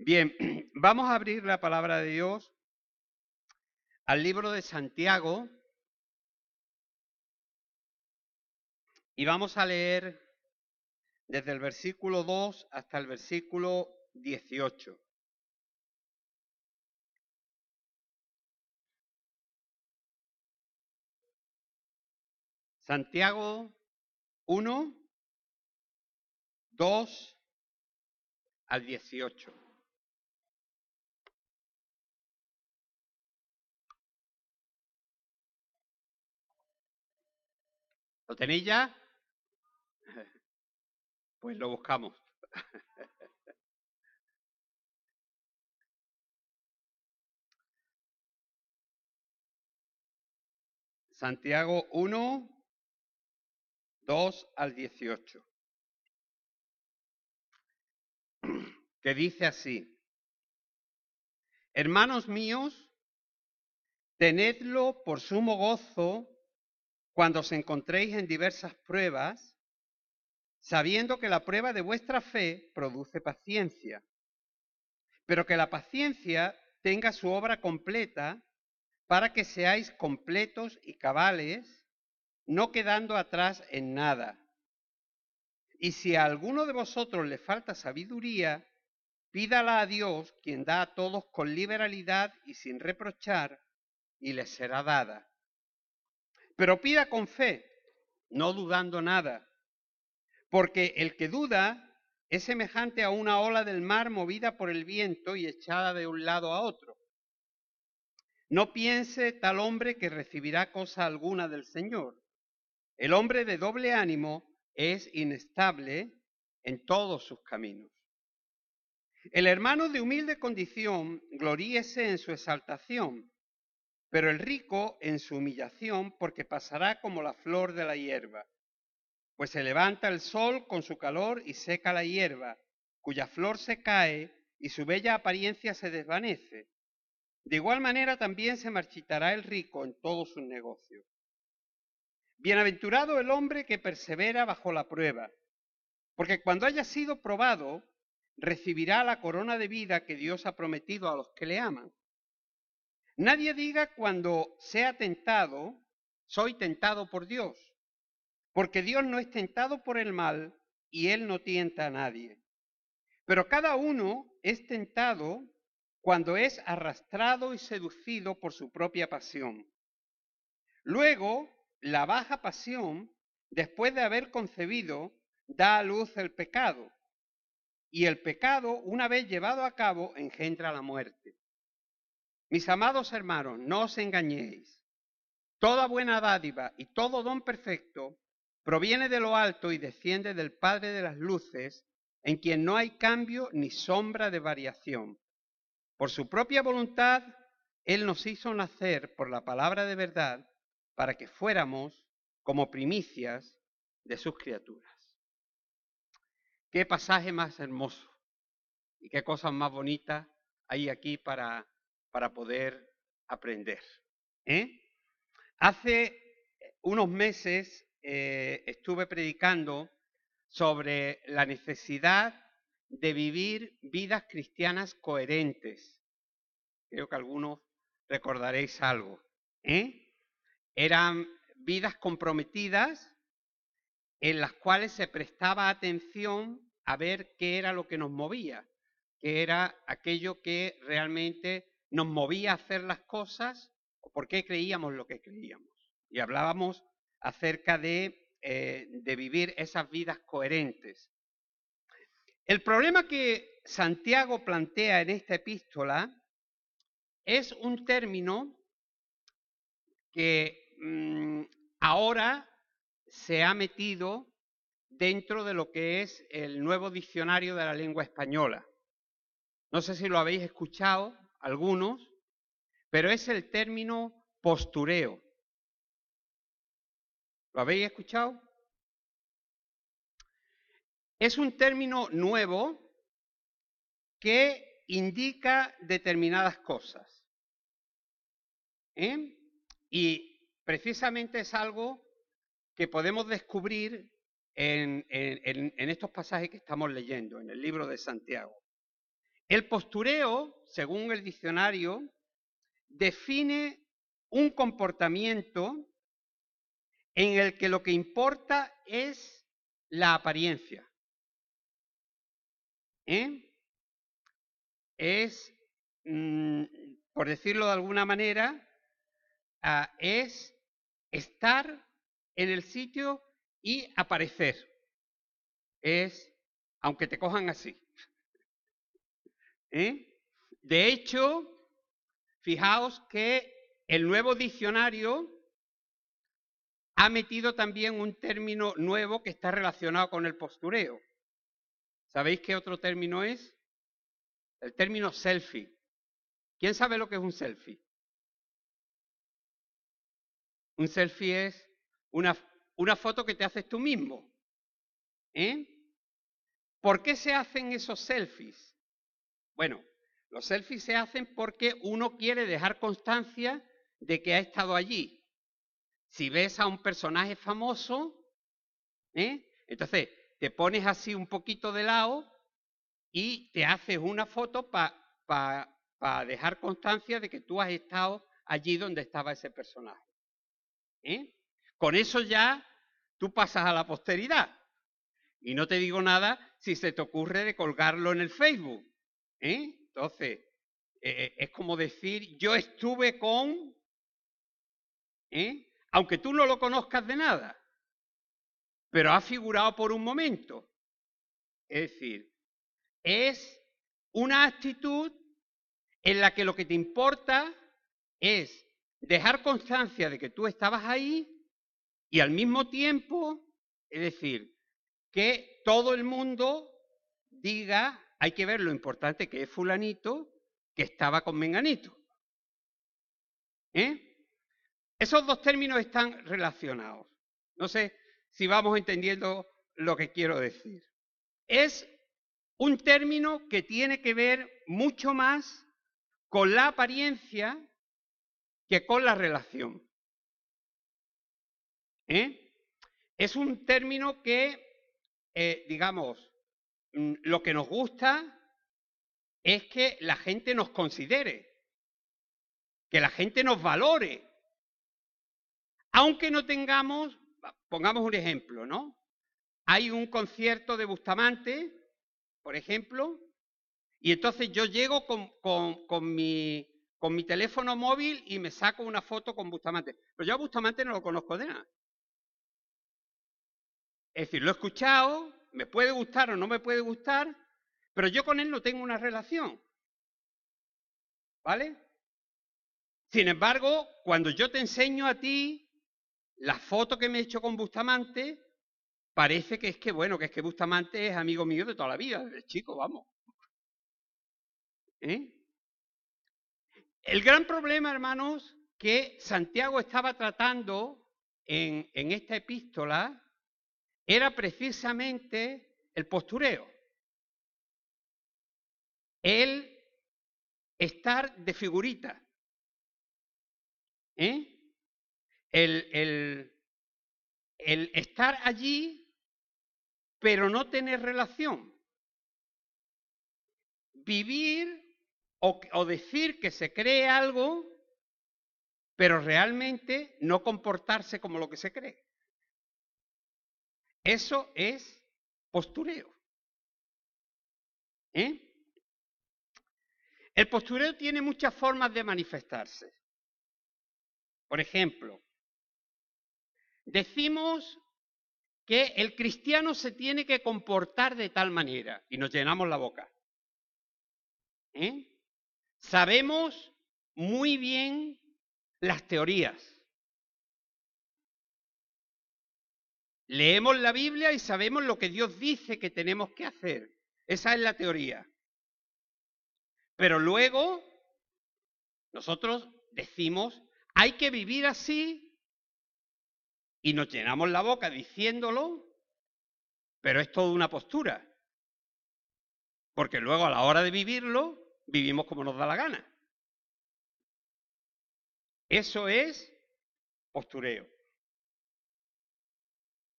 Bien, vamos a abrir la palabra de Dios al libro de Santiago y vamos a leer desde el versículo 2 hasta el versículo 18. Santiago 1, 2 al 18. ¿Lo tenéis ya? Pues lo buscamos. Santiago 1, 2 al 18. Que dice así, hermanos míos, tenedlo por sumo gozo cuando os encontréis en diversas pruebas, sabiendo que la prueba de vuestra fe produce paciencia, pero que la paciencia tenga su obra completa para que seáis completos y cabales, no quedando atrás en nada. Y si a alguno de vosotros le falta sabiduría, pídala a Dios, quien da a todos con liberalidad y sin reprochar, y le será dada. Pero pida con fe, no dudando nada, porque el que duda es semejante a una ola del mar movida por el viento y echada de un lado a otro. No piense tal hombre que recibirá cosa alguna del Señor. El hombre de doble ánimo es inestable en todos sus caminos. El hermano de humilde condición gloríese en su exaltación, pero el rico en su humillación, porque pasará como la flor de la hierba. Pues se levanta el sol con su calor y seca la hierba, cuya flor se cae y su bella apariencia se desvanece. De igual manera también se marchitará el rico en todos sus negocios. Bienaventurado el hombre que persevera bajo la prueba, porque cuando haya sido probado, recibirá la corona de vida que Dios ha prometido a los que le aman. Nadie diga cuando sea tentado, soy tentado por Dios, porque Dios no es tentado por el mal y Él no tienta a nadie. Pero cada uno es tentado cuando es arrastrado y seducido por su propia pasión. Luego, la baja pasión, después de haber concebido, da a luz el pecado. Y el pecado, una vez llevado a cabo, engendra la muerte. Mis amados hermanos, no os engañéis. Toda buena dádiva y todo don perfecto proviene de lo alto y desciende del Padre de las Luces, en quien no hay cambio ni sombra de variación. Por su propia voluntad, Él nos hizo nacer por la palabra de verdad para que fuéramos como primicias de sus criaturas. Qué pasaje más hermoso y qué cosas más bonitas hay aquí para para poder aprender. ¿eh? Hace unos meses eh, estuve predicando sobre la necesidad de vivir vidas cristianas coherentes. Creo que algunos recordaréis algo. ¿eh? Eran vidas comprometidas en las cuales se prestaba atención a ver qué era lo que nos movía, qué era aquello que realmente nos movía a hacer las cosas o por qué creíamos lo que creíamos. Y hablábamos acerca de, eh, de vivir esas vidas coherentes. El problema que Santiago plantea en esta epístola es un término que mm, ahora se ha metido dentro de lo que es el nuevo diccionario de la lengua española. No sé si lo habéis escuchado, algunos, pero es el término postureo. ¿Lo habéis escuchado? Es un término nuevo que indica determinadas cosas. ¿eh? Y precisamente es algo que podemos descubrir en, en estos pasajes que estamos leyendo, en el libro de Santiago. El postureo, según el diccionario, define un comportamiento en el que lo que importa es la apariencia. ¿Eh? Es, mm, por decirlo de alguna manera, ah, es estar en el sitio y aparecer. Es, aunque te cojan así. ¿Eh? De hecho, fijaos que el nuevo diccionario ha metido también un término nuevo que está relacionado con el postureo. ¿Sabéis qué otro término es? El término selfie. ¿Quién sabe lo que es un selfie? Un selfie es una, una foto que te haces tú mismo. ¿Eh? ¿Por qué se hacen esos selfies? Bueno, los selfies se hacen porque uno quiere dejar constancia de que ha estado allí. Si ves a un personaje famoso, ¿eh? entonces te pones así un poquito de lado y te haces una foto para dejar constancia de que tú has estado allí donde estaba ese personaje. ¿eh? Con eso ya tú pasas a la posteridad. Y no te digo nada si se te ocurre de colgarlo en el Facebook. ¿Eh? Entonces, eh, es como decir, yo estuve con, aunque tú no lo conozcas de nada, pero ha figurado por un momento. Es decir, es una actitud en la que lo que te importa es dejar constancia de que tú estabas ahí y al mismo tiempo, es decir, que todo el mundo diga, hay que ver lo importante que es fulanito que estaba con menganito. ¿Eh? Esos dos términos están relacionados. No sé si vamos entendiendo lo que quiero decir. Es un término que tiene que ver mucho más con la apariencia que con la relación. ¿Eh? Es un término que, eh, digamos, lo que nos gusta es que la gente nos considere, que la gente nos valore, aunque no tengamos, pongamos un ejemplo, ¿no? Hay un concierto de Bustamante, por ejemplo, y entonces yo llego con, mi, con mi teléfono móvil y me saco una foto con Bustamante. Pero yo a Bustamante no lo conozco de nada. Es decir, lo he escuchado, me puede gustar o no me puede gustar, pero yo con él no tengo una relación. ¿Vale? Sin embargo, cuando yo te enseño a ti la foto que me he hecho con Bustamante, parece que es que, bueno, que es que Bustamante es amigo mío de toda la vida, desde chico, vamos. ¿Eh? El gran problema, hermanos, que Santiago estaba tratando en, en esta epístola era precisamente el postureo. El estar de figurita. ¿Eh? el, estar allí, pero no tener relación. Vivir o decir que se cree algo, pero realmente no comportarse como lo que se cree. Eso es postureo. ¿Eh? El postureo tiene muchas formas de manifestarse. Por ejemplo, decimos que el cristiano se tiene que comportar de tal manera y nos llenamos la boca. ¿Eh? Sabemos muy bien las teorías. Leemos la Biblia y sabemos lo que Dios dice que tenemos que hacer. Esa es la teoría. Pero luego nosotros decimos, hay que vivir así y nos llenamos la boca diciéndolo, pero es toda una postura. Porque luego a la hora de vivirlo, vivimos como nos da la gana. Eso es postureo.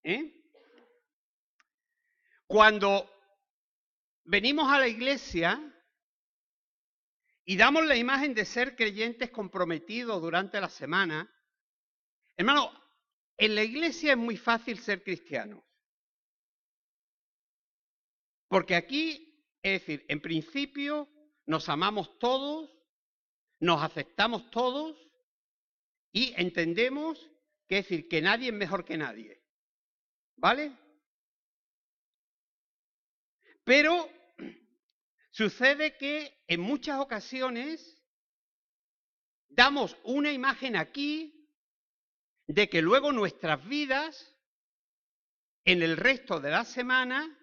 ¿Eh? Cuando venimos a la iglesia, y damos la imagen de ser creyentes comprometidos durante la semana, hermano, en la iglesia es muy fácil ser cristiano. Porque aquí, es decir, en principio nos amamos todos, nos aceptamos todos y entendemos que es decir que nadie es mejor que nadie. ¿Vale? Pero sucede que en muchas ocasiones damos una imagen aquí de que luego nuestras vidas en el resto de la semana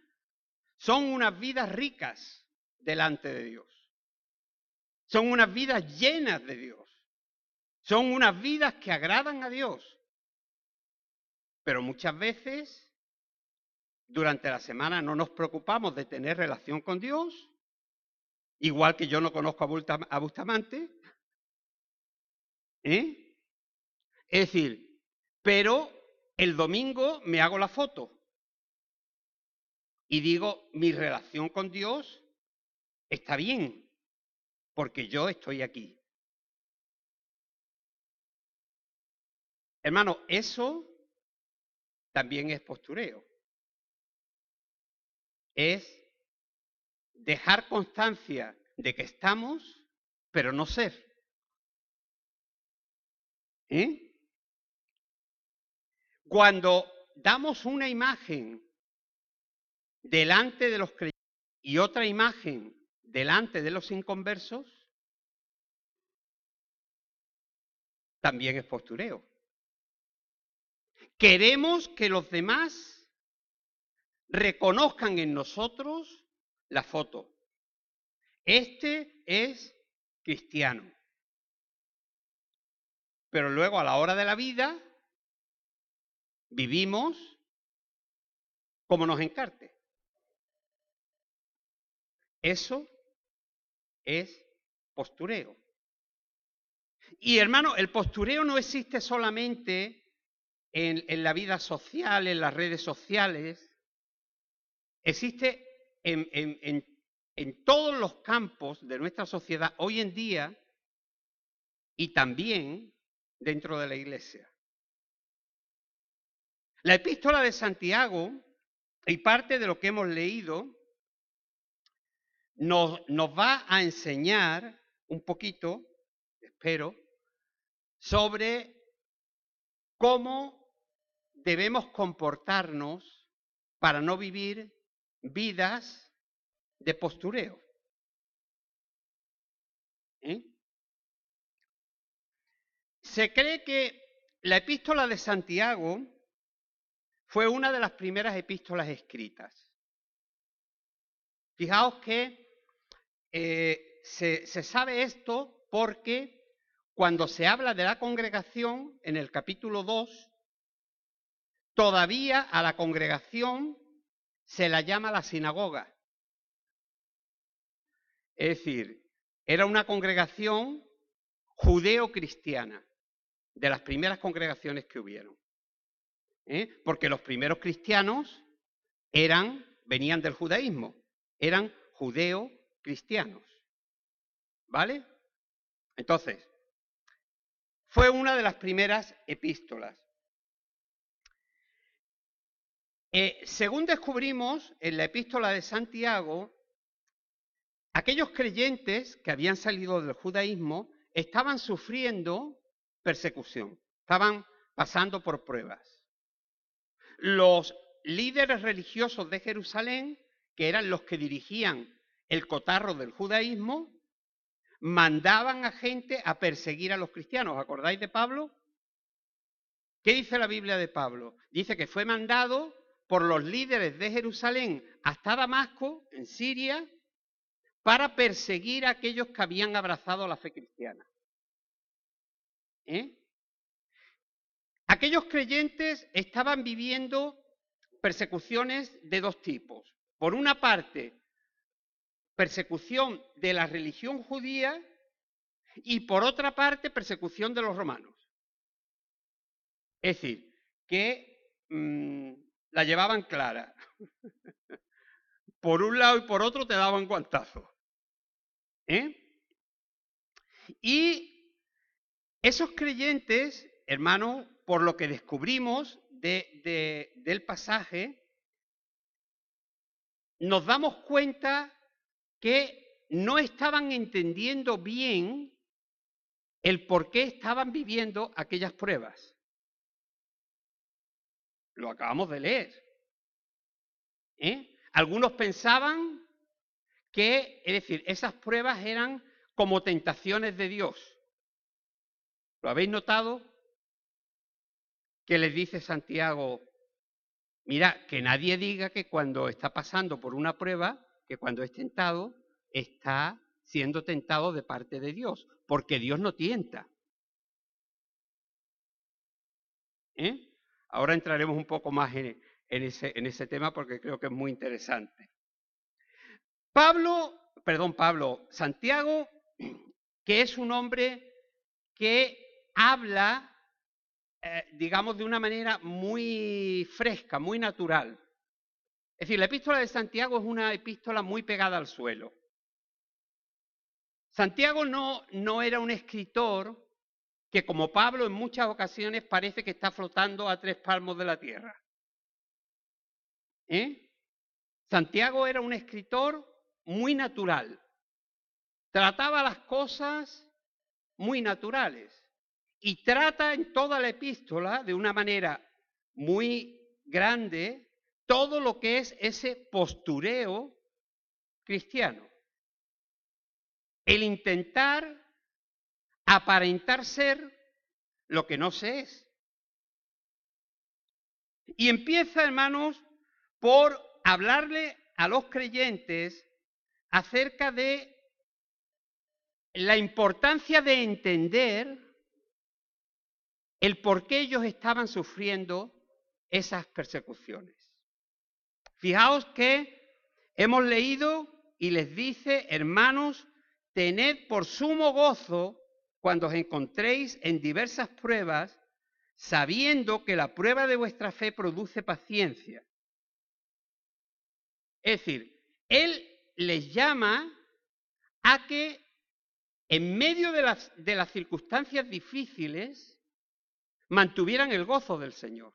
son unas vidas ricas delante de Dios. Son unas vidas llenas de Dios. Son unas vidas que agradan a Dios. Pero muchas veces, durante la semana, no nos preocupamos de tener relación con Dios, igual que yo no conozco a Bustamante. ¿Eh? Es decir, pero el domingo me hago la foto y digo, mi relación con Dios está bien, porque yo estoy aquí. Hermano, eso también es postureo. Es dejar constancia de que estamos, pero no ser. ¿Eh? Cuando damos una imagen delante de los creyentes y otra imagen delante de los inconversos, también es postureo. Queremos que los demás reconozcan en nosotros la foto. Este es cristiano. Pero luego a la hora de la vida vivimos como nos encarte. Eso es postureo. Y hermano, el postureo no existe solamente en, la vida social, en las redes sociales, existe en, todos los campos de nuestra sociedad hoy en día y también dentro de la iglesia. La epístola de Santiago y parte de lo que hemos leído nos, va a enseñar un poquito, espero, sobre cómo debemos comportarnos para no vivir vidas de postureo. ¿Eh? Se cree que la epístola de Santiago fue una de las primeras epístolas escritas. Fijaos que eh, se, se sabe esto porque cuando se habla de la congregación, en el capítulo 2, todavía a la congregación se la llama la sinagoga. Es decir, era una congregación judeo-cristiana, de las primeras congregaciones que hubieron. ¿eh? Porque los primeros cristianos eran, venían del judaísmo, eran judeo cristianos. ¿Vale? Entonces, fue una de las primeras epístolas. Eh, según descubrimos en la epístola de Santiago, aquellos creyentes que habían salido del judaísmo estaban sufriendo persecución, estaban pasando por pruebas. Los líderes religiosos de Jerusalén, que eran los que dirigían el cotarro del judaísmo, mandaban a gente a perseguir a los cristianos. ¿Acordáis de Pablo? ¿Qué dice la Biblia de Pablo? Dice que fue mandado por los líderes de Jerusalén hasta Damasco, en Siria, para perseguir a aquellos que habían abrazado la fe cristiana. ¿Eh? Aquellos creyentes estaban viviendo persecuciones de dos tipos. Por una parte, persecución de la religión judía y por otra parte persecución de los romanos. Es decir, que mm, la llevaban clara. por un lado y por otro te daban guantazos. ¿Eh? Y esos creyentes, hermano, por lo que descubrimos del pasaje, nos damos cuenta que no estaban entendiendo bien el por qué estaban viviendo aquellas pruebas. Lo acabamos de leer. ¿Eh? Algunos pensaban que, es decir, esas pruebas eran como tentaciones de Dios. ¿Lo habéis notado? Que les dice Santiago, mira, que nadie diga que cuando está pasando por una prueba, que cuando es tentado, está siendo tentado de parte de Dios, porque Dios no tienta. ¿Eh? Ahora entraremos un poco más en, ese, tema porque creo que es muy interesante. Pablo, perdón, Pablo, Santiago, que es un hombre que habla, eh, digamos, de una manera muy fresca, muy natural. Es decir, la epístola de Santiago es una epístola muy pegada al suelo. Santiago no, no era un escritor que como Pablo en muchas ocasiones parece que está flotando a tres palmos de la tierra. ¿Eh? Santiago era un escritor muy natural. Trataba las cosas muy naturales y trata en toda la epístola de una manera muy grande todo lo que es ese postureo cristiano. El intentar aparentar ser lo que no se es. Y empieza, hermanos, por hablarle a los creyentes acerca de la importancia de entender el por qué ellos estaban sufriendo esas persecuciones. Fijaos que hemos leído y les dice, hermanos, tened por sumo gozo cuando os encontréis en diversas pruebas, sabiendo que la prueba de vuestra fe produce paciencia. Es decir, Él les llama a que en medio de las, de las circunstancias difíciles mantuvieran el gozo del Señor.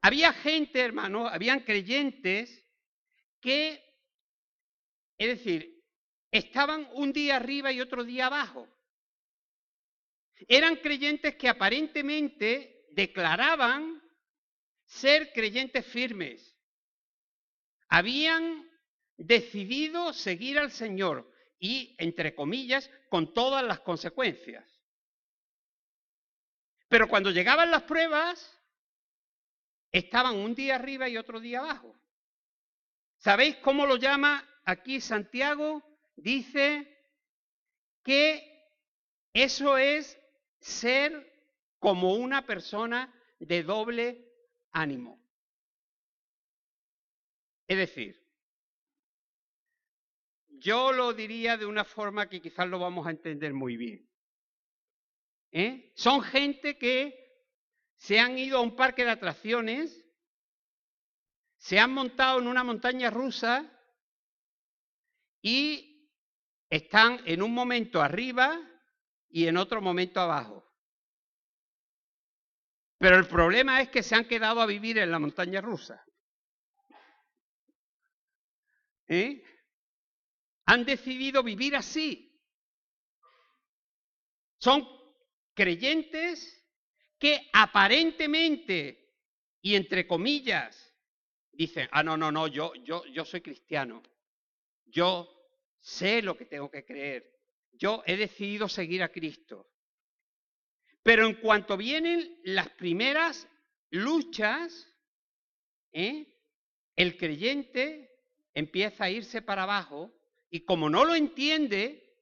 Había gente, hermano, habían creyentes que, es decir, estaban un día arriba y otro día abajo. Eran creyentes que aparentemente declaraban ser creyentes firmes. Habían decidido seguir al Señor y, entre comillas, con todas las consecuencias. Pero cuando llegaban las pruebas, estaban un día arriba y otro día abajo. ¿Sabéis cómo lo llama aquí Santiago? Dice que eso es ser como una persona de doble ánimo. Es decir, yo lo diría de una forma que quizás lo vamos a entender muy bien. ¿Eh? Son gente que se han ido a un parque de atracciones, se han montado en una montaña rusa y están en un momento arriba y en otro momento abajo. Pero el problema es que se han quedado a vivir en la montaña rusa. ¿Eh? Han decidido vivir así. Son creyentes que aparentemente y entre comillas dicen, ah, no, no, no, yo, yo, yo soy cristiano. Yo sé lo que tengo que creer. Yo he decidido seguir a Cristo. Pero en cuanto vienen las primeras luchas, ¿eh? el creyente empieza a irse para abajo y como no lo entiende,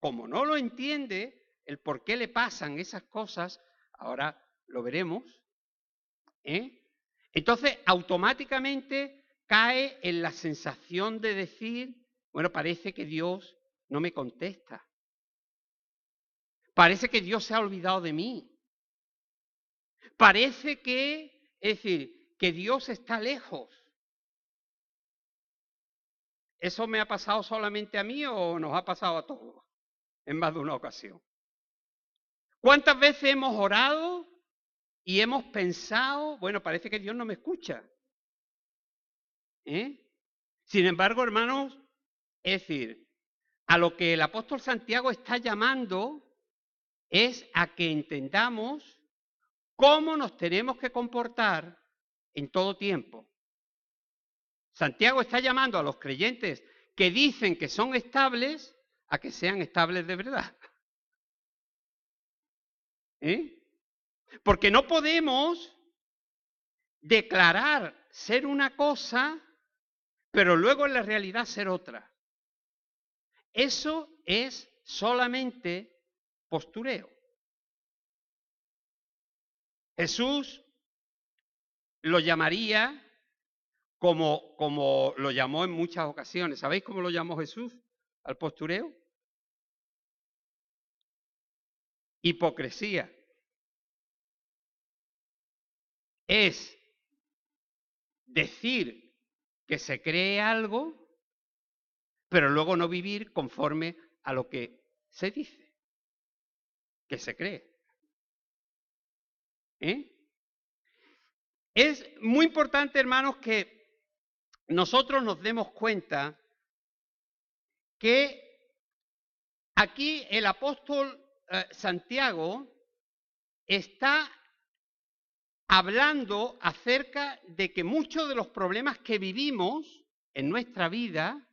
como no lo entiende el por qué le pasan esas cosas, ahora lo veremos, ¿eh? entonces automáticamente cae en la sensación de decir, bueno, parece que Dios no me contesta. Parece que Dios se ha olvidado de mí. Parece que, es decir, que Dios está lejos. ¿Eso me ha pasado solamente a mí o nos ha pasado a todos? en más de una ocasión. ¿Cuántas veces hemos orado y hemos pensado, bueno, parece que Dios no me escucha? ¿Eh? Sin embargo, hermanos, es decir, a lo que el apóstol Santiago está llamando es a que entendamos cómo nos tenemos que comportar en todo tiempo. Santiago está llamando a los creyentes que dicen que son estables a que sean estables de verdad. ¿Eh? Porque no podemos declarar ser una cosa, pero luego en la realidad ser otra. Eso es solamente postureo. Jesús lo llamaría como, como lo llamó en muchas ocasiones. ¿Sabéis cómo lo llamó Jesús al postureo? Hipocresía. Es decir que se cree algo, pero luego no vivir conforme a lo que se dice, que se cree. ¿Eh? Es muy importante, hermanos, que nosotros nos demos cuenta que aquí el apóstol eh, Santiago está hablando acerca de que muchos de los problemas que vivimos en nuestra vida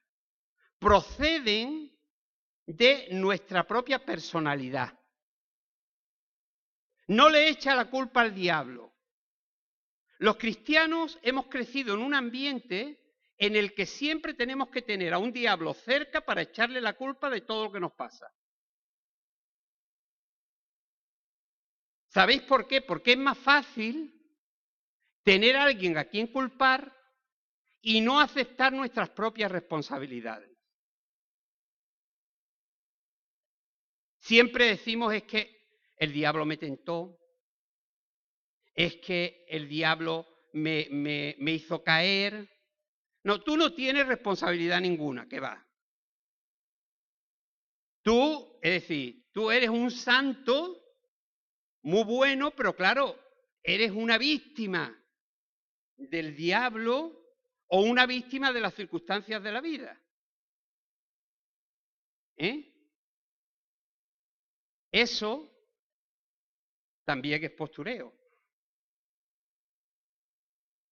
proceden de nuestra propia personalidad. No le echa la culpa al diablo. Los cristianos hemos crecido en un ambiente en el que siempre tenemos que tener a un diablo cerca para echarle la culpa de todo lo que nos pasa. ¿Sabéis por qué? Porque es más fácil tener a alguien a quien culpar y no aceptar nuestras propias responsabilidades. Siempre decimos es que el diablo me tentó, es que el diablo me, me, hizo caer. No, tú no tienes responsabilidad ninguna, que va. Tú, es decir, tú eres un santo muy bueno, pero claro, eres una víctima del diablo o una víctima de las circunstancias de la vida. ¿Eh? Eso también es postureo.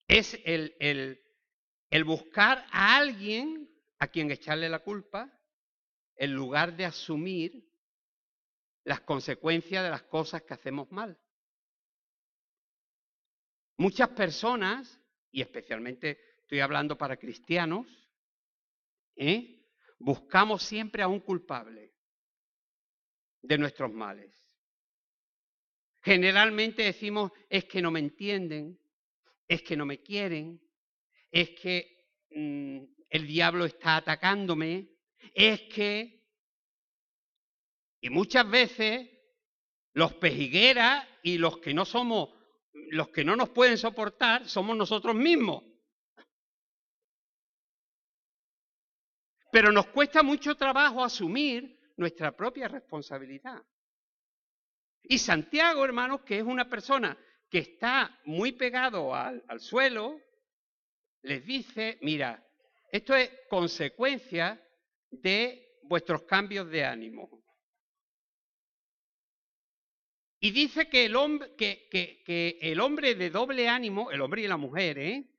Es el, el, el buscar a alguien a quien echarle la culpa en lugar de asumir las consecuencias de las cosas que hacemos mal. Muchas personas, y especialmente estoy hablando para cristianos, ¿eh? buscamos siempre a un culpable de nuestros males. Generalmente decimos, es que no me entienden, es que no me quieren, es que mm, el diablo está atacándome, es que... Y muchas veces los pejigueras y los que no somos, los que no nos pueden soportar, somos nosotros mismos. Pero nos cuesta mucho trabajo asumir nuestra propia responsabilidad. Y Santiago, hermanos, que es una persona que está muy pegado al, al suelo, les dice, mira, esto es consecuencia de vuestros cambios de ánimo. Y dice que el, hombre, que, que, que el hombre de doble ánimo, el hombre y la mujer, ¿eh?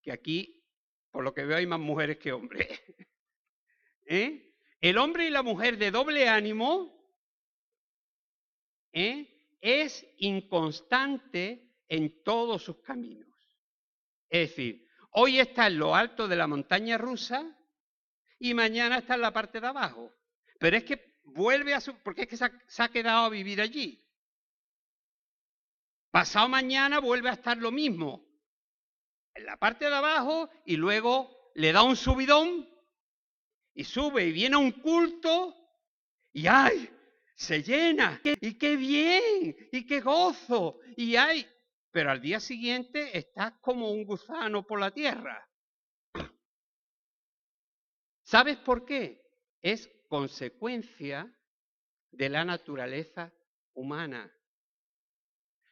que aquí, por lo que veo, hay más mujeres que hombres, ¿eh? El hombre y la mujer de doble ánimo ¿eh? es inconstante en todos sus caminos. Es decir, hoy está en lo alto de la montaña rusa y mañana está en la parte de abajo. Pero es que vuelve a su... porque es que se se ha quedado a vivir allí. Pasado mañana vuelve a estar lo mismo. En la parte de abajo y luego le da un subidón y sube y viene a un culto y ¡ay! Se llena. Y qué bien, y qué gozo. Y hay. Pero al día siguiente estás como un gusano por la tierra. ¿Sabes por qué? Es consecuencia de la naturaleza humana.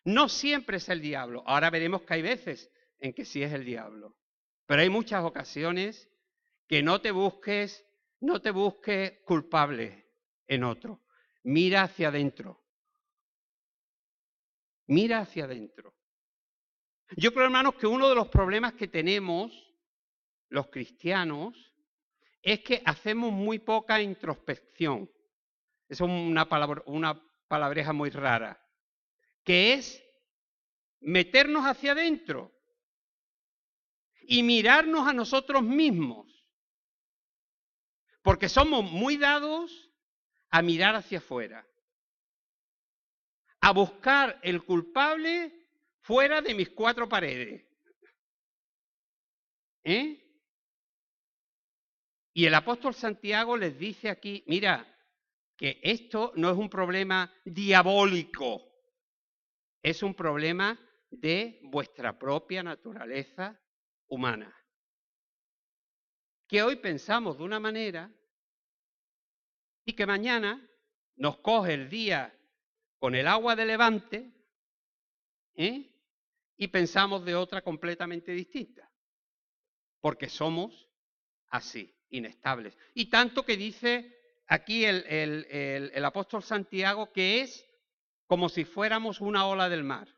No siempre es el diablo. Ahora veremos que hay veces en que sí es el diablo. Pero hay muchas ocasiones que no te busques, no te busques culpable en otro. Mira hacia adentro. Mira hacia adentro. Yo creo, hermanos, que uno de los problemas que tenemos los cristianos es que hacemos muy poca introspección. Es una, palabra, una palabreja muy rara, que es meternos hacia adentro y mirarnos a nosotros mismos. Porque somos muy dados a mirar hacia afuera, a buscar el culpable fuera de mis cuatro paredes. ¿Eh? Y el apóstol Santiago les dice aquí, mira, que esto no es un problema diabólico, es un problema de vuestra propia naturaleza humana. Que hoy pensamos de una manera y que mañana nos coge el día con el agua de levante ¿eh? y pensamos de otra completamente distinta, porque somos así, inestables. Y tanto que dice aquí el, el, apóstol Santiago que es como si fuéramos una ola del mar.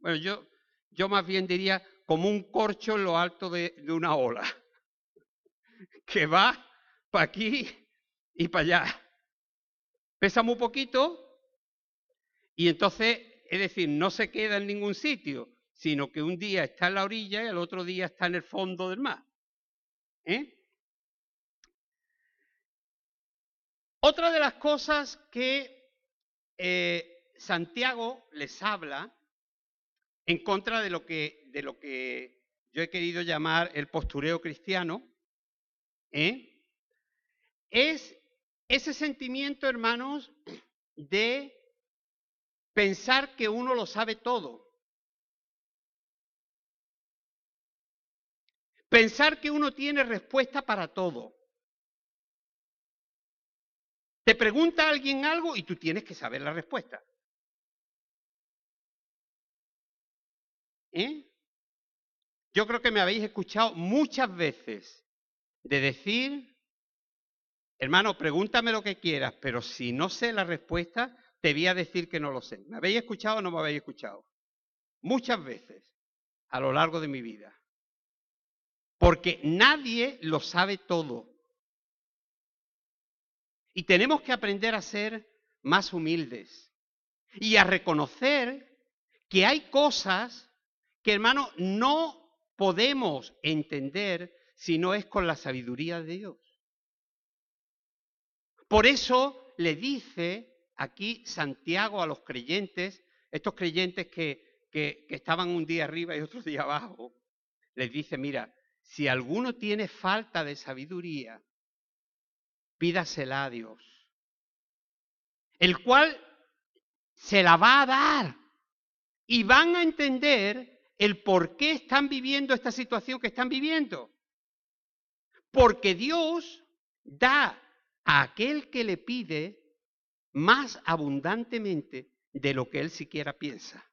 Bueno, yo, yo más bien diría como un corcho en lo alto de una ola, que va para aquí y para allá. Pesa muy poquito y entonces, es decir, no se queda en ningún sitio, sino que un día está en la orilla y el otro día está en el fondo del mar. ¿Eh? Otra de las cosas que eh, Santiago les habla en contra de lo, que, de lo que yo he querido llamar el postureo cristiano, ¿eh? es ese sentimiento, hermanos, de pensar que uno lo sabe todo. Pensar que uno tiene respuesta para todo. Te pregunta alguien algo y tú tienes que saber la respuesta. ¿Eh? Yo creo que me habéis escuchado muchas veces de decir, hermano, pregúntame lo que quieras, pero si no sé la respuesta, te voy a decir que no lo sé. ¿Me habéis escuchado o no me habéis escuchado? Muchas veces a lo largo de mi vida. Porque nadie lo sabe todo. Y tenemos que aprender a ser más humildes y a reconocer que hay cosas que, hermano, no podemos entender si no es con la sabiduría de Dios. Por eso le dice aquí Santiago a los creyentes, estos creyentes que, que, que estaban un día arriba y otro día abajo, les dice, mira, si alguno tiene falta de sabiduría, pídasela a Dios, el cual se la va a dar y van a entender el por qué están viviendo esta situación que están viviendo. Porque Dios da a aquel que le pide más abundantemente de lo que él siquiera piensa.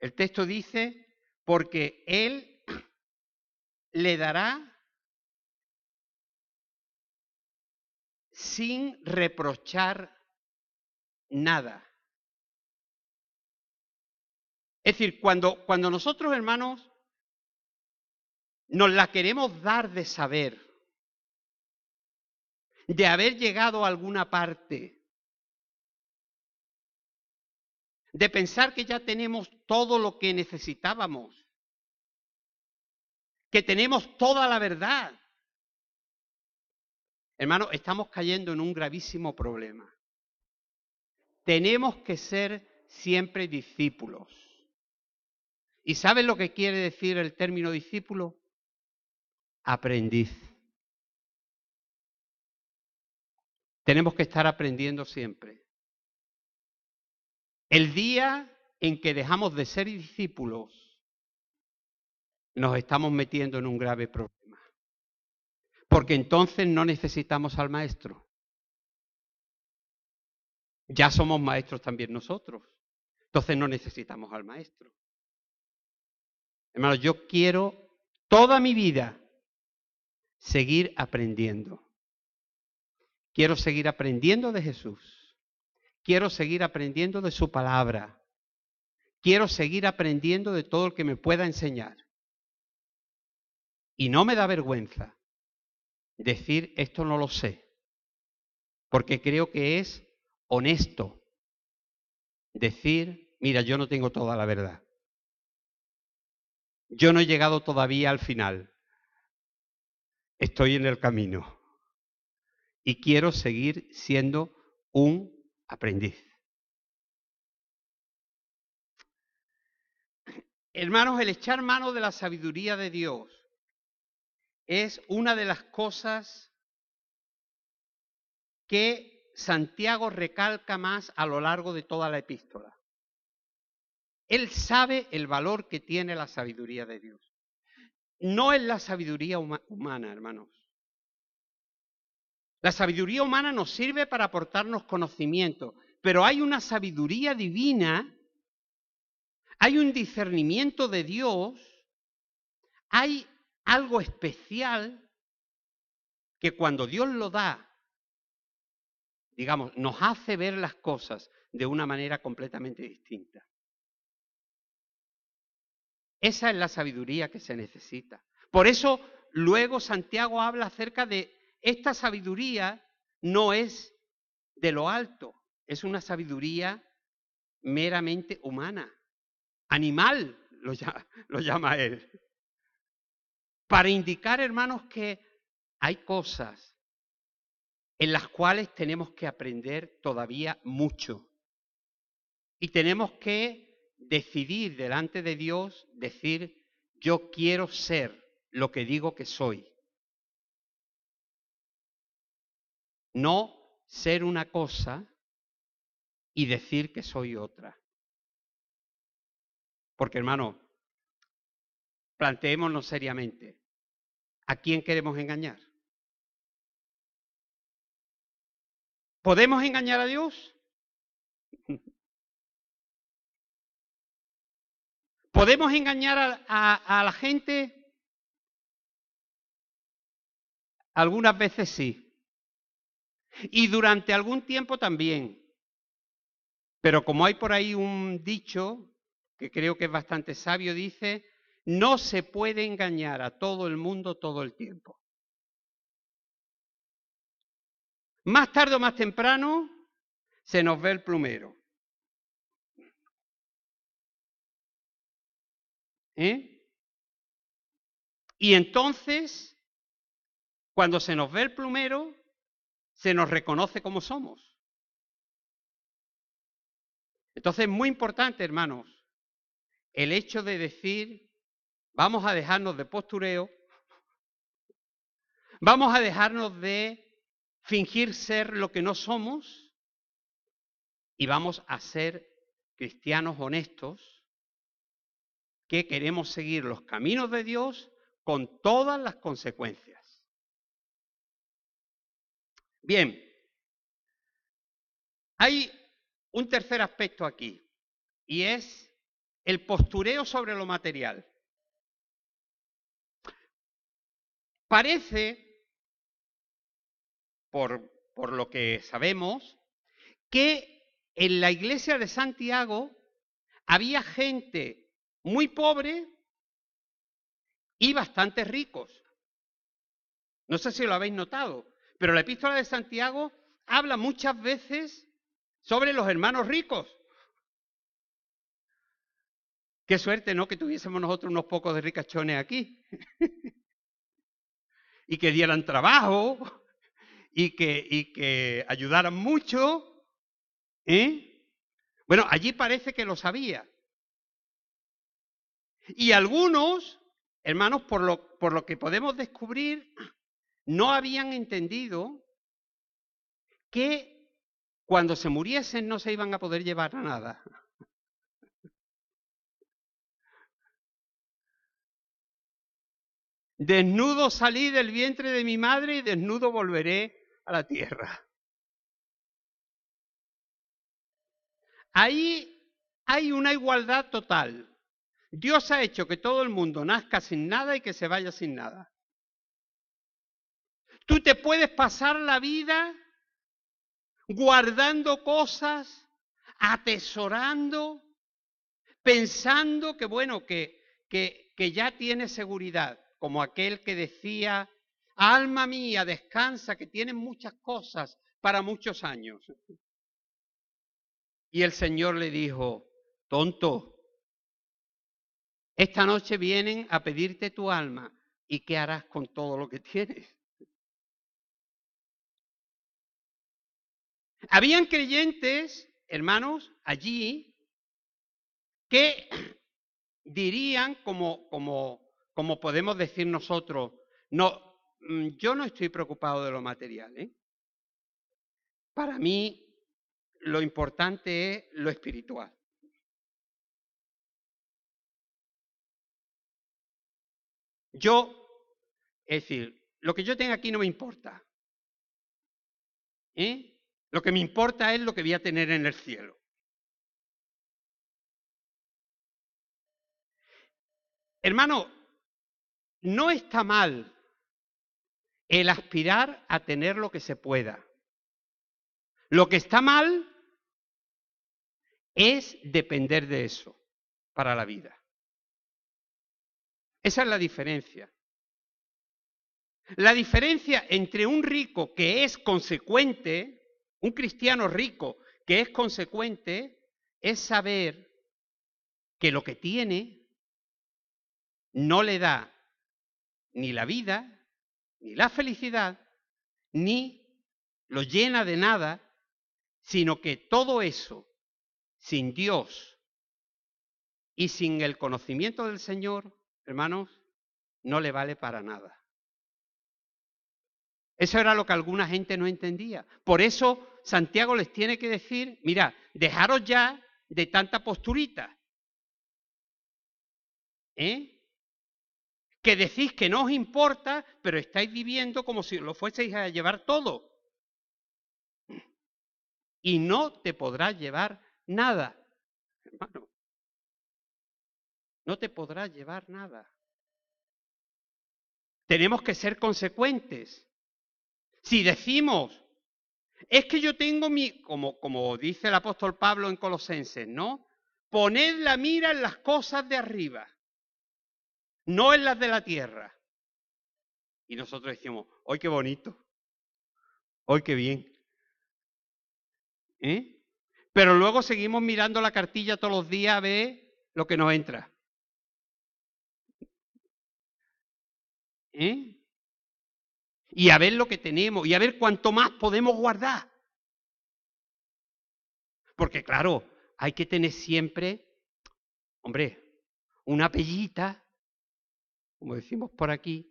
El texto dice, porque Él le dará sin reprochar nada. Es decir, cuando, cuando nosotros, hermanos, nos la queremos dar de saber, de haber llegado a alguna parte, de pensar que ya tenemos todo lo que necesitábamos, que tenemos toda la verdad, Hermano, estamos cayendo en un gravísimo problema. Tenemos que ser siempre discípulos. ¿Y sabes lo que quiere decir el término discípulo? Aprendiz. Tenemos que estar aprendiendo siempre. El día en que dejamos de ser discípulos, nos estamos metiendo en un grave problema. Porque entonces no necesitamos al maestro. Ya somos maestros también nosotros. Entonces no necesitamos al maestro. Hermanos, yo quiero toda mi vida seguir aprendiendo. Quiero seguir aprendiendo de Jesús. Quiero seguir aprendiendo de su palabra. Quiero seguir aprendiendo de todo el que me pueda enseñar. Y no me da vergüenza decir esto no lo sé, porque creo que es honesto decir, mira, yo no tengo toda la verdad. Yo no he llegado todavía al final. Estoy en el camino. Y quiero seguir siendo un aprendiz. Hermanos, el echar mano de la sabiduría de Dios es una de las cosas que Santiago recalca más a lo largo de toda la epístola. Él sabe el valor que tiene la sabiduría de Dios. No es la sabiduría humana, hermanos. La sabiduría humana nos sirve para aportarnos conocimiento, pero hay una sabiduría divina, hay un discernimiento de Dios, hay algo especial que cuando Dios lo da, digamos, nos hace ver las cosas de una manera completamente distinta. Esa es la sabiduría que se necesita. Por eso luego Santiago habla acerca de esta sabiduría no es de lo alto, es una sabiduría meramente humana, animal, lo llama, él para indicar, hermanos, que hay cosas en las cuales tenemos que aprender todavía mucho. Y tenemos que decidir delante de Dios, decir, yo quiero ser lo que digo que soy. No ser una cosa y decir que soy otra. Porque, hermano, Planteémonos seriamente. ¿A quién queremos engañar? ¿Podemos engañar a Dios? ¿Podemos engañar a, la gente? Algunas veces sí. Y durante algún tiempo también. Pero como hay por ahí un dicho que creo que es bastante sabio, dice, no se puede engañar a todo el mundo todo el tiempo. Más tarde o más temprano se nos ve el plumero. ¿Eh? Y entonces, cuando se nos ve el plumero, se nos reconoce como somos. Entonces, muy importante, hermanos, el hecho de decir Vamos a dejarnos de postureo. Vamos a dejarnos de fingir ser lo que no somos y vamos a ser cristianos honestos que queremos seguir los caminos de Dios con todas las consecuencias. Bien, hay un tercer aspecto aquí y es el postureo sobre lo material. Parece, por, por lo que sabemos, que en la iglesia de Santiago había gente muy pobre y bastante ricos. No sé si lo habéis notado, pero la epístola de Santiago habla muchas veces sobre los hermanos ricos. Qué suerte, ¿no? Que tuviésemos nosotros unos pocos de ricachones aquí. y que dieran trabajo y que, y que ayudaran mucho. ¿eh? Bueno, allí parece que lo sabía. Y algunos, hermanos, por lo, por lo que podemos descubrir, no habían entendido que cuando se muriesen no se iban a poder llevar a nada. Desnudo salí del vientre de mi madre y desnudo volveré a la tierra. Ahí hay una igualdad total. Dios ha hecho que todo el mundo nazca sin nada y que se vaya sin nada. Tú te puedes pasar la vida guardando cosas, atesorando, pensando que, bueno, que, que, que ya tienes seguridad, como aquel que decía, alma mía, descansa, que tienes muchas cosas para muchos años. Y el Señor le dijo, tonto, esta noche vienen a pedirte tu alma y qué harás con todo lo que tienes. Habían creyentes, hermanos, allí, que dirían, como, como, como podemos decir nosotros, no, mm, yo no estoy preocupado de lo material. ¿eh? Para mí, lo importante es lo espiritual. Yo, es decir, lo que yo tenga aquí no me importa. ¿Eh? Lo que me importa es lo que voy a tener en el cielo. Hermano, no está mal el aspirar a tener lo que se pueda. Lo que está mal es depender de eso para la vida. Esa es la diferencia. La diferencia entre un rico que es consecuente un cristiano rico que es consecuente es saber que lo que tiene no le da ni la vida, ni la felicidad, ni lo llena de nada, sino que todo eso, sin Dios y sin el conocimiento del Señor, hermanos, no le vale para nada. Eso era lo que alguna gente no entendía. Por eso Santiago les tiene que decir, mira, dejaros ya de tanta posturita. ¿Eh? Que decís que no os importa, pero estáis viviendo como si lo fueseis a llevar todo. Y no te podrás llevar nada, hermano. No te podrás llevar nada. Tenemos que ser consecuentes. Si decimos, es que yo tengo mi, como, como dice el apóstol Pablo en Colosenses, ¿no? Poned la mira en las cosas de arriba, no en las de la tierra. Y nosotros decimos, hoy qué bonito, hoy qué bien. ¿Eh? Pero luego seguimos mirando la cartilla todos los días a ver lo que nos entra. ¿Eh? y a ver lo que tenemos y a ver cuánto más podemos guardar. Porque claro, hay que tener siempre, hombre, una pellita, como decimos por aquí,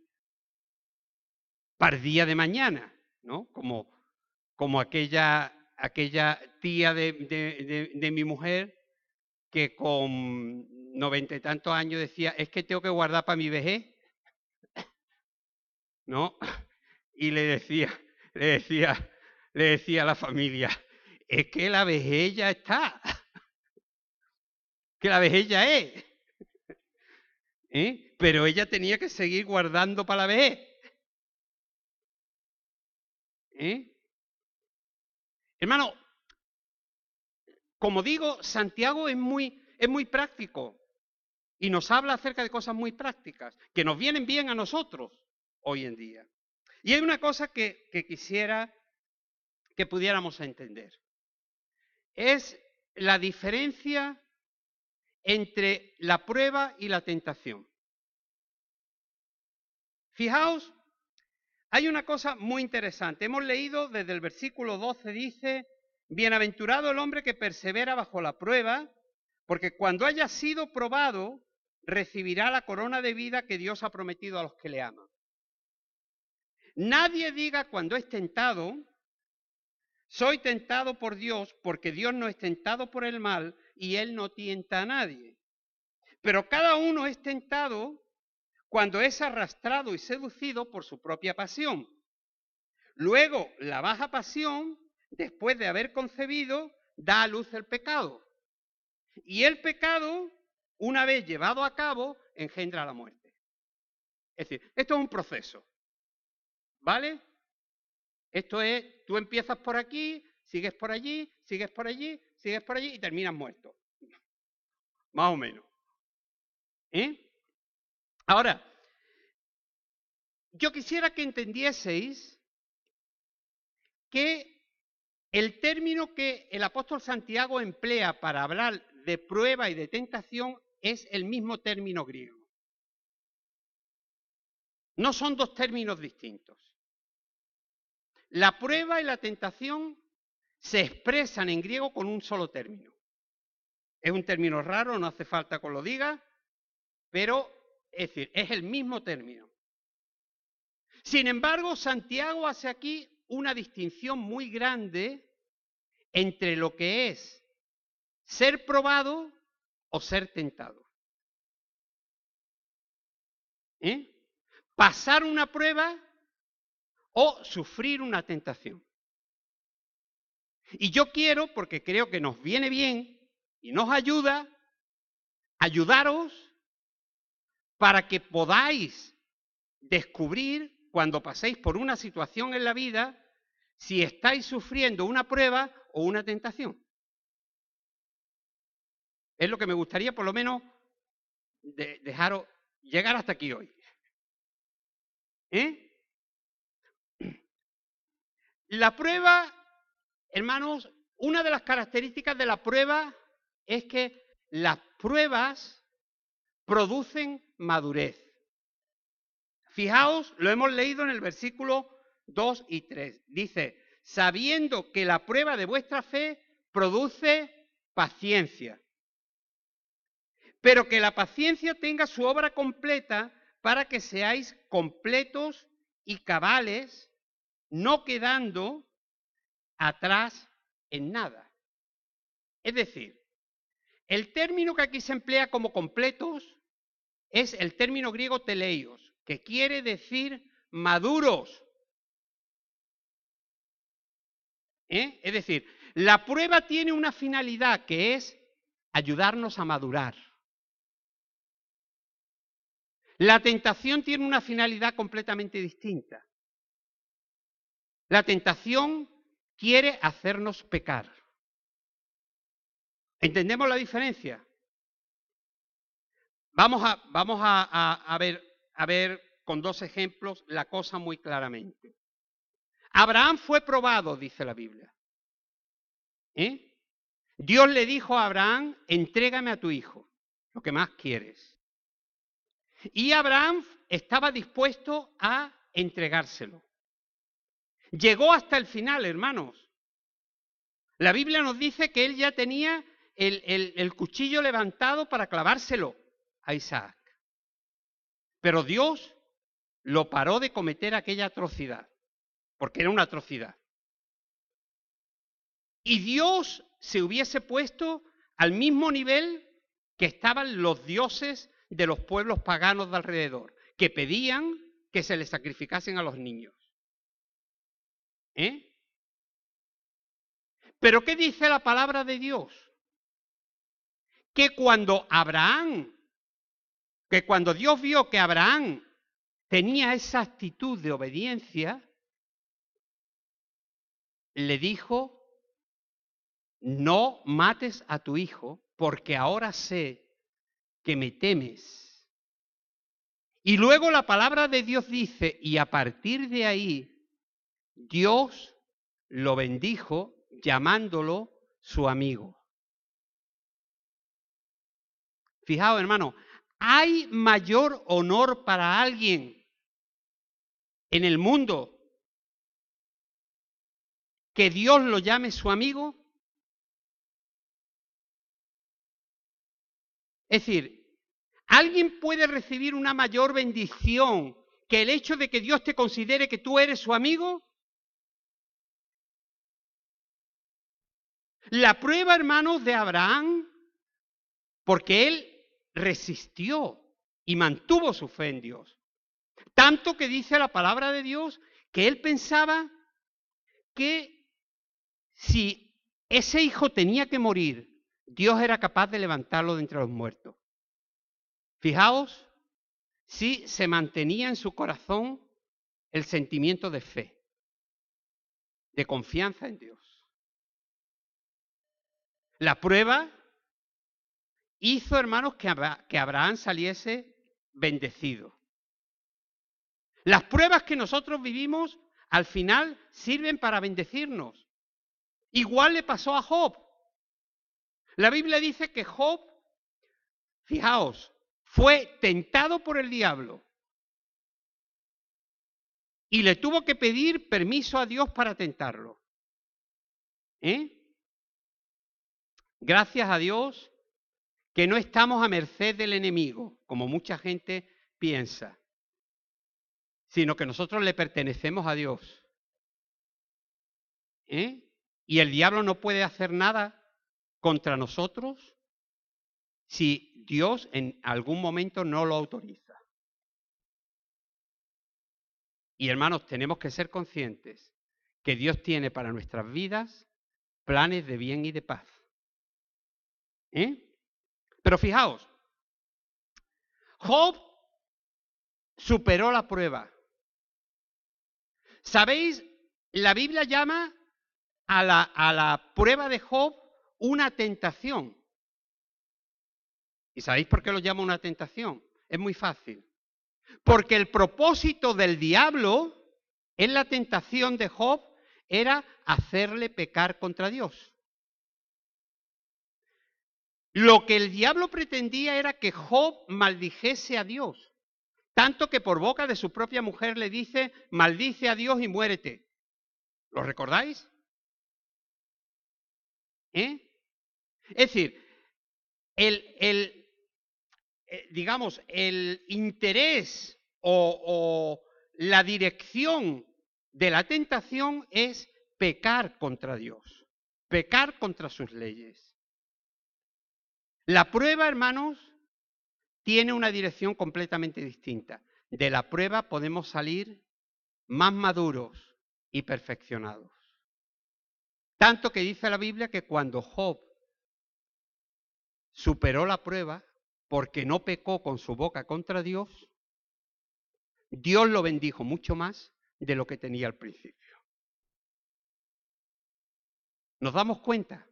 para el día de mañana, ¿no? Como, como aquella, aquella tía de, de, de mi mujer que con noventa y tantos años decía, es que tengo que guardar para mi vejez. ¿No? y le decía, le decía, le decía a la familia, es que la vejez ya está, que la vejez ya es. ¿Eh? Pero ella tenía que seguir guardando para la vejez. ¿Eh? Hermano, como digo, Santiago es muy, es muy práctico y nos habla acerca de cosas muy prácticas que nos vienen bien a nosotros hoy en día. Y hay una cosa que, quisiera que pudiéramos entender. Es la diferencia entre la prueba y la tentación. Fijaos, hay una cosa muy interesante. Hemos leído desde el versículo 12, dice, Bienaventurado el hombre que persevera bajo la prueba, porque cuando haya sido probado, recibirá la corona de vida que Dios ha prometido a los que le aman. Nadie diga cuando es tentado, soy tentado por Dios, porque Dios no es tentado por el mal y Él no tienta a nadie. Pero cada uno es tentado cuando es arrastrado y seducido por su propia pasión. Luego, la baja pasión, después de haber concebido, da a luz el pecado. Y el pecado, una vez llevado a cabo, engendra la muerte. Es decir, esto es un proceso. ¿Vale? Esto es, tú empiezas por aquí, sigues por allí, sigues por allí, sigues por allí y terminas muerto. Más o menos. ¿Eh? Ahora, yo quisiera que entendieseis que el término que el apóstol Santiago emplea para hablar de prueba y de tentación es el mismo término griego. No son dos términos distintos. La prueba y la tentación se expresan en griego con un solo término. Es un término raro, no hace falta que lo diga, pero es decir, es el mismo término. Sin embargo, Santiago hace aquí una distinción muy grande entre lo que es ser probado o ser tentado. ¿Eh? Pasar una prueba o sufrir una tentación. Y yo quiero, porque creo que nos viene bien y nos ayuda, ayudaros para que podáis descubrir cuando paséis por una situación en la vida si estáis sufriendo una prueba o una tentación. Es lo que me gustaría por lo menos dejaros llegar hasta aquí hoy. ¿Eh? La prueba, hermanos, una de las características de la prueba es que las pruebas producen madurez. Fijaos, lo hemos leído en el versículo 2 y 3. Dice, sabiendo que la prueba de vuestra fe produce paciencia, pero que la paciencia tenga su obra completa para que seáis completos y cabales, no quedando atrás en nada. Es decir, el término que aquí se emplea como completos es el término griego teleios, que quiere decir maduros. ¿Eh? Es decir, la prueba tiene una finalidad que es ayudarnos a madurar. La tentación tiene una finalidad completamente distinta. La tentación quiere hacernos pecar. ¿Entendemos la diferencia? Vamos a, ver a ver con dos ejemplos la cosa muy claramente. Abraham fue probado, dice la Biblia. ¿Eh? Dios le dijo a Abraham, entrégame a tu hijo, lo que más quieres. Y Abraham estaba dispuesto a entregárselo. Llegó hasta el final, hermanos. La Biblia nos dice que él ya tenía el, cuchillo levantado para clavárselo a Isaac. Pero Dios lo paró de cometer aquella atrocidad, porque era una atrocidad. Y Dios se hubiese puesto al mismo nivel que estaban los dioses de los pueblos paganos de alrededor, que pedían que se les sacrificasen a los niños. ¿Eh? Pero ¿qué dice la palabra de Dios? Que cuando Abraham que cuando Dios vio que Abraham tenía esa actitud de obediencia, le dijo, no mates a tu hijo, porque ahora sé que me temes. Y luego la palabra de Dios dice, y a partir de ahí, Dios lo bendijo llamándolo su amigo. Fijaos, hermano, ¿Hay mayor honor para alguien en el mundo que Dios lo llame su amigo? Es decir, ¿alguien puede recibir una mayor bendición que el hecho de que Dios te considere que tú eres su amigo? La prueba, hermanos, de Abraham, porque él resistió y mantuvo su fe en Dios. Tanto que dice la palabra de Dios que él pensaba que si ese hijo tenía que morir, Dios era capaz de levantarlo de entre los muertos. Fijaos si se mantenía en su corazón el sentimiento de fe, de confianza en Dios. La prueba hizo, hermanos, que Abraham saliese bendecido. Las pruebas que nosotros vivimos al final sirven para bendecirnos. Igual le pasó a Job. La Biblia dice que Job, fijaos, fue tentado por el diablo y le tuvo que pedir permiso a Dios para tentarlo. ¿Eh? Gracias a Dios que no estamos a merced del enemigo, como mucha gente piensa, sino que nosotros le pertenecemos a Dios. ¿Eh? Y el diablo no puede hacer nada contra nosotros si Dios en algún momento no lo autoriza. Y hermanos, tenemos que ser conscientes que Dios tiene para nuestras vidas planes de bien y de paz. Pero fijaos, Job superó la prueba. ¿Sabéis? La Biblia llama a la, a la prueba de Job una tentación. ¿Y sabéis por qué lo llama una tentación? Es muy fácil. Porque el propósito del diablo en la tentación de Job era hacerle pecar contra Dios. Lo que el diablo pretendía era que Job maldijese a Dios, tanto que por boca de su propia mujer le dice, maldice a Dios y muérete. ¿Lo recordáis? ¿Eh? Es decir, el, el eh, digamos, el interés o, o la dirección de la tentación es pecar contra Dios, pecar contra sus leyes. La prueba, hermanos, tiene una dirección completamente distinta. De la prueba podemos salir más maduros y perfeccionados. Tanto que dice la Biblia que cuando Job superó la prueba, porque no pecó con su boca contra Dios, Dios lo bendijo mucho más de lo que tenía al principio. ¿Nos damos cuenta?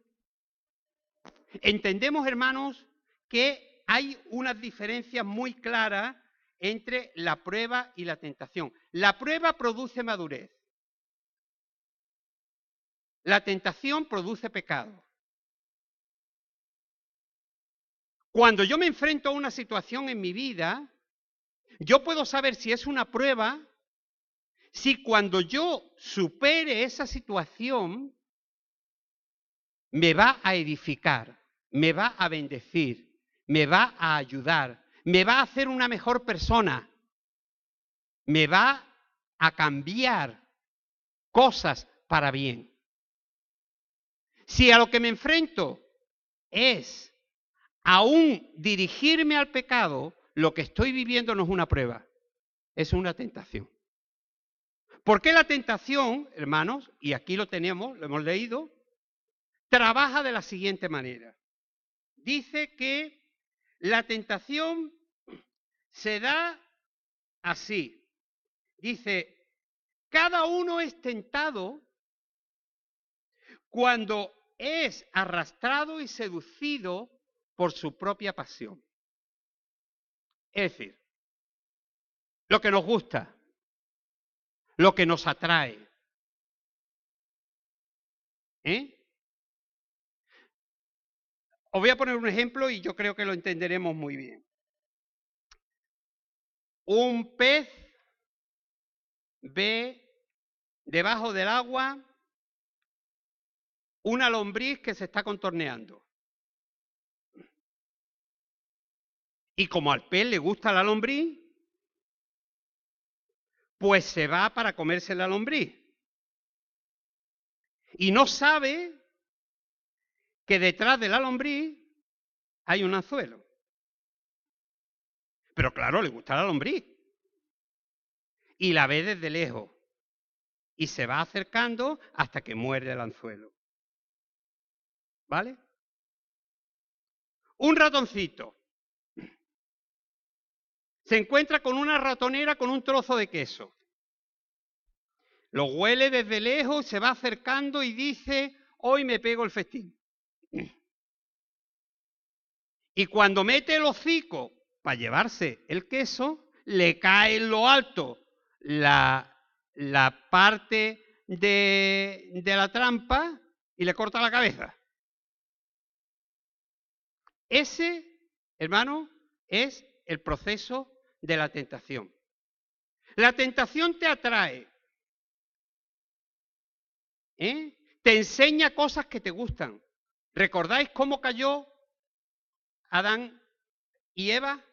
Entendemos, hermanos, que hay unas diferencias muy claras entre la prueba y la tentación. La prueba produce madurez. La tentación produce pecado. Cuando yo me enfrento a una situación en mi vida, yo puedo saber si es una prueba, si cuando yo supere esa situación, me va a edificar me va a bendecir, me va a ayudar, me va a hacer una mejor persona, me va a cambiar cosas para bien. Si a lo que me enfrento es aún dirigirme al pecado, lo que estoy viviendo no es una prueba, es una tentación. ¿Por qué la tentación, hermanos? Y aquí lo tenemos, lo hemos leído, trabaja de la siguiente manera dice que la tentación se da así. Dice, cada uno es tentado cuando es arrastrado y seducido por su propia pasión. Es decir, lo que nos gusta, lo que nos atrae. ¿Eh? Os voy a poner un ejemplo y yo creo que lo entenderemos muy bien. Un pez ve debajo del agua una lombriz que se está contorneando. Y como al pez le gusta la lombriz, pues se va para comerse la lombriz. Y no sabe que detrás de la lombriz hay un anzuelo. Pero claro, le gusta la lombriz. Y la ve desde lejos. Y se va acercando hasta que muerde el anzuelo. ¿Vale? Un ratoncito se encuentra con una ratonera con un trozo de queso. Lo huele desde lejos, se va acercando y dice, hoy me pego el festín. Y cuando mete el hocico para llevarse el queso, le cae en lo alto la, la parte de, de la trampa y le corta la cabeza. Ese, hermano, es el proceso de la tentación. La tentación te atrae, ¿eh? te enseña cosas que te gustan. ¿Recordáis cómo cayó Adán y Eva?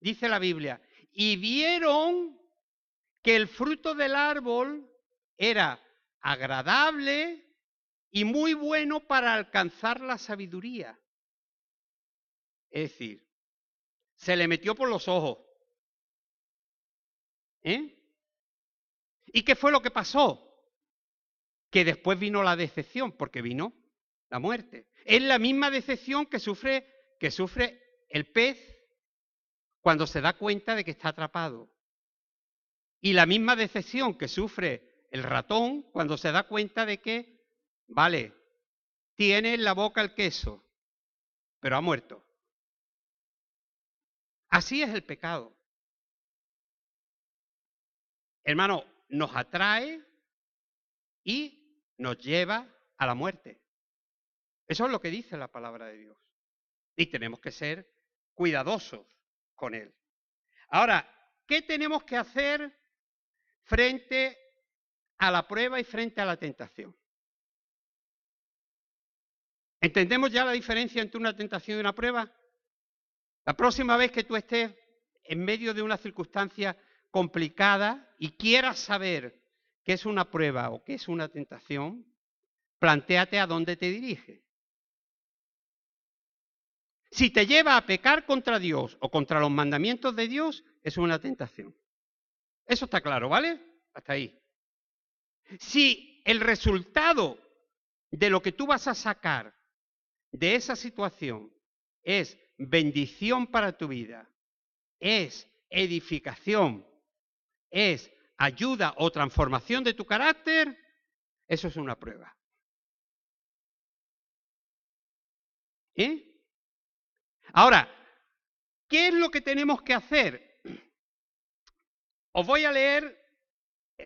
Dice la Biblia. Y vieron que el fruto del árbol era agradable y muy bueno para alcanzar la sabiduría. Es decir, se le metió por los ojos. ¿Eh? ¿Y qué fue lo que pasó? Que después vino la decepción, porque vino la muerte. Es la misma decepción que sufre, que sufre el pez cuando se da cuenta de que está atrapado. Y la misma decepción que sufre el ratón cuando se da cuenta de que, vale, tiene en la boca el queso, pero ha muerto. Así es el pecado. Hermano, nos atrae y nos lleva a la muerte. Eso es lo que dice la palabra de Dios. Y tenemos que ser cuidadosos con él. Ahora, ¿qué tenemos que hacer frente a la prueba y frente a la tentación? ¿Entendemos ya la diferencia entre una tentación y una prueba? La próxima vez que tú estés en medio de una circunstancia complicada y quieras saber qué es una prueba o qué es una tentación, plantéate a dónde te dirige. Si te lleva a pecar contra Dios o contra los mandamientos de Dios, es una tentación. Eso está claro, ¿vale? Hasta ahí. Si el resultado de lo que tú vas a sacar de esa situación es bendición para tu vida, es edificación, es ayuda o transformación de tu carácter, eso es una prueba. ¿Eh? Ahora, ¿qué es lo que tenemos que hacer? Os voy a leer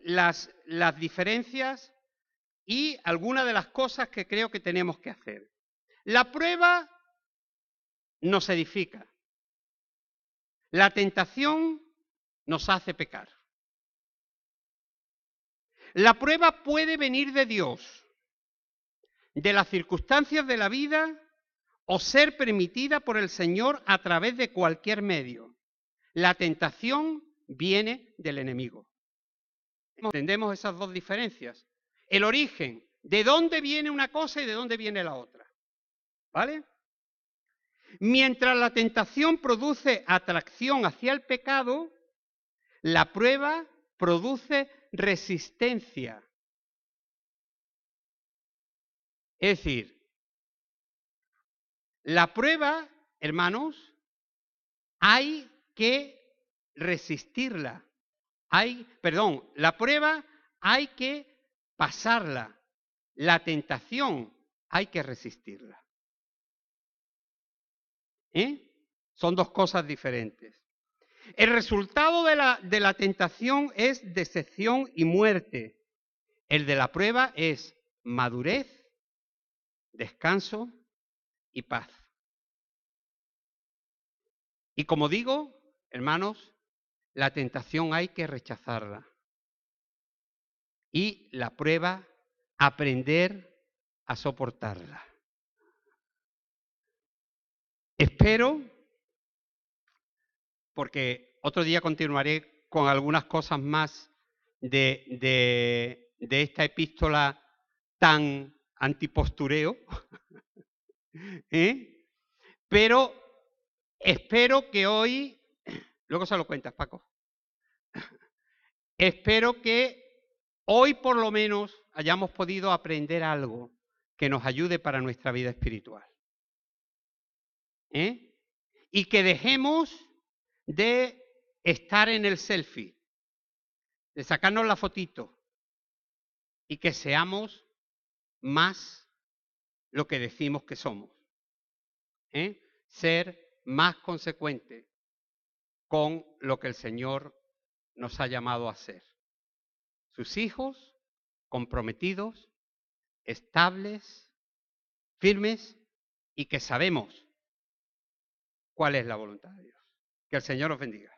las, diferencias y algunas de las cosas que creo que tenemos que hacer. La prueba nos edifica. La tentación nos hace pecar. La prueba puede venir de Dios, de las circunstancias de la vida o ser permitida por el Señor a través de cualquier medio. La tentación viene del enemigo. Entendemos esas dos diferencias. El origen, de dónde viene una cosa y de dónde viene la otra. ¿Vale? Mientras la tentación produce atracción hacia el pecado, la prueba produce resistencia. Es decir, la prueba, hermanos, hay que resistirla. Hay, perdón, la prueba hay que pasarla. La tentación hay que resistirla. ¿Eh? Son dos cosas diferentes. El resultado de la, de la tentación es decepción y muerte. El de la prueba es madurez, descanso y paz. Y como digo, hermanos, la tentación hay que rechazarla. Y la prueba, aprender a soportarla. Espero porque otro día continuaré con algunas cosas más de, de, esta epístola tan antipostureo, ¿eh? pero espero que hoy Luego se lo cuentas, Paco. Espero que hoy por lo menos hayamos podido aprender algo que nos ayude para nuestra vida espiritual. ¿Eh? Y que dejemos de estar en el selfie, de sacarnos la fotito y que seamos más lo que decimos que somos. ¿Eh? Ser más consecuente con lo que el Señor nos ha llamado a ser. Sus hijos comprometidos, estables, firmes y que sabemos cuál es la voluntad de Dios. Que el Señor os bendiga.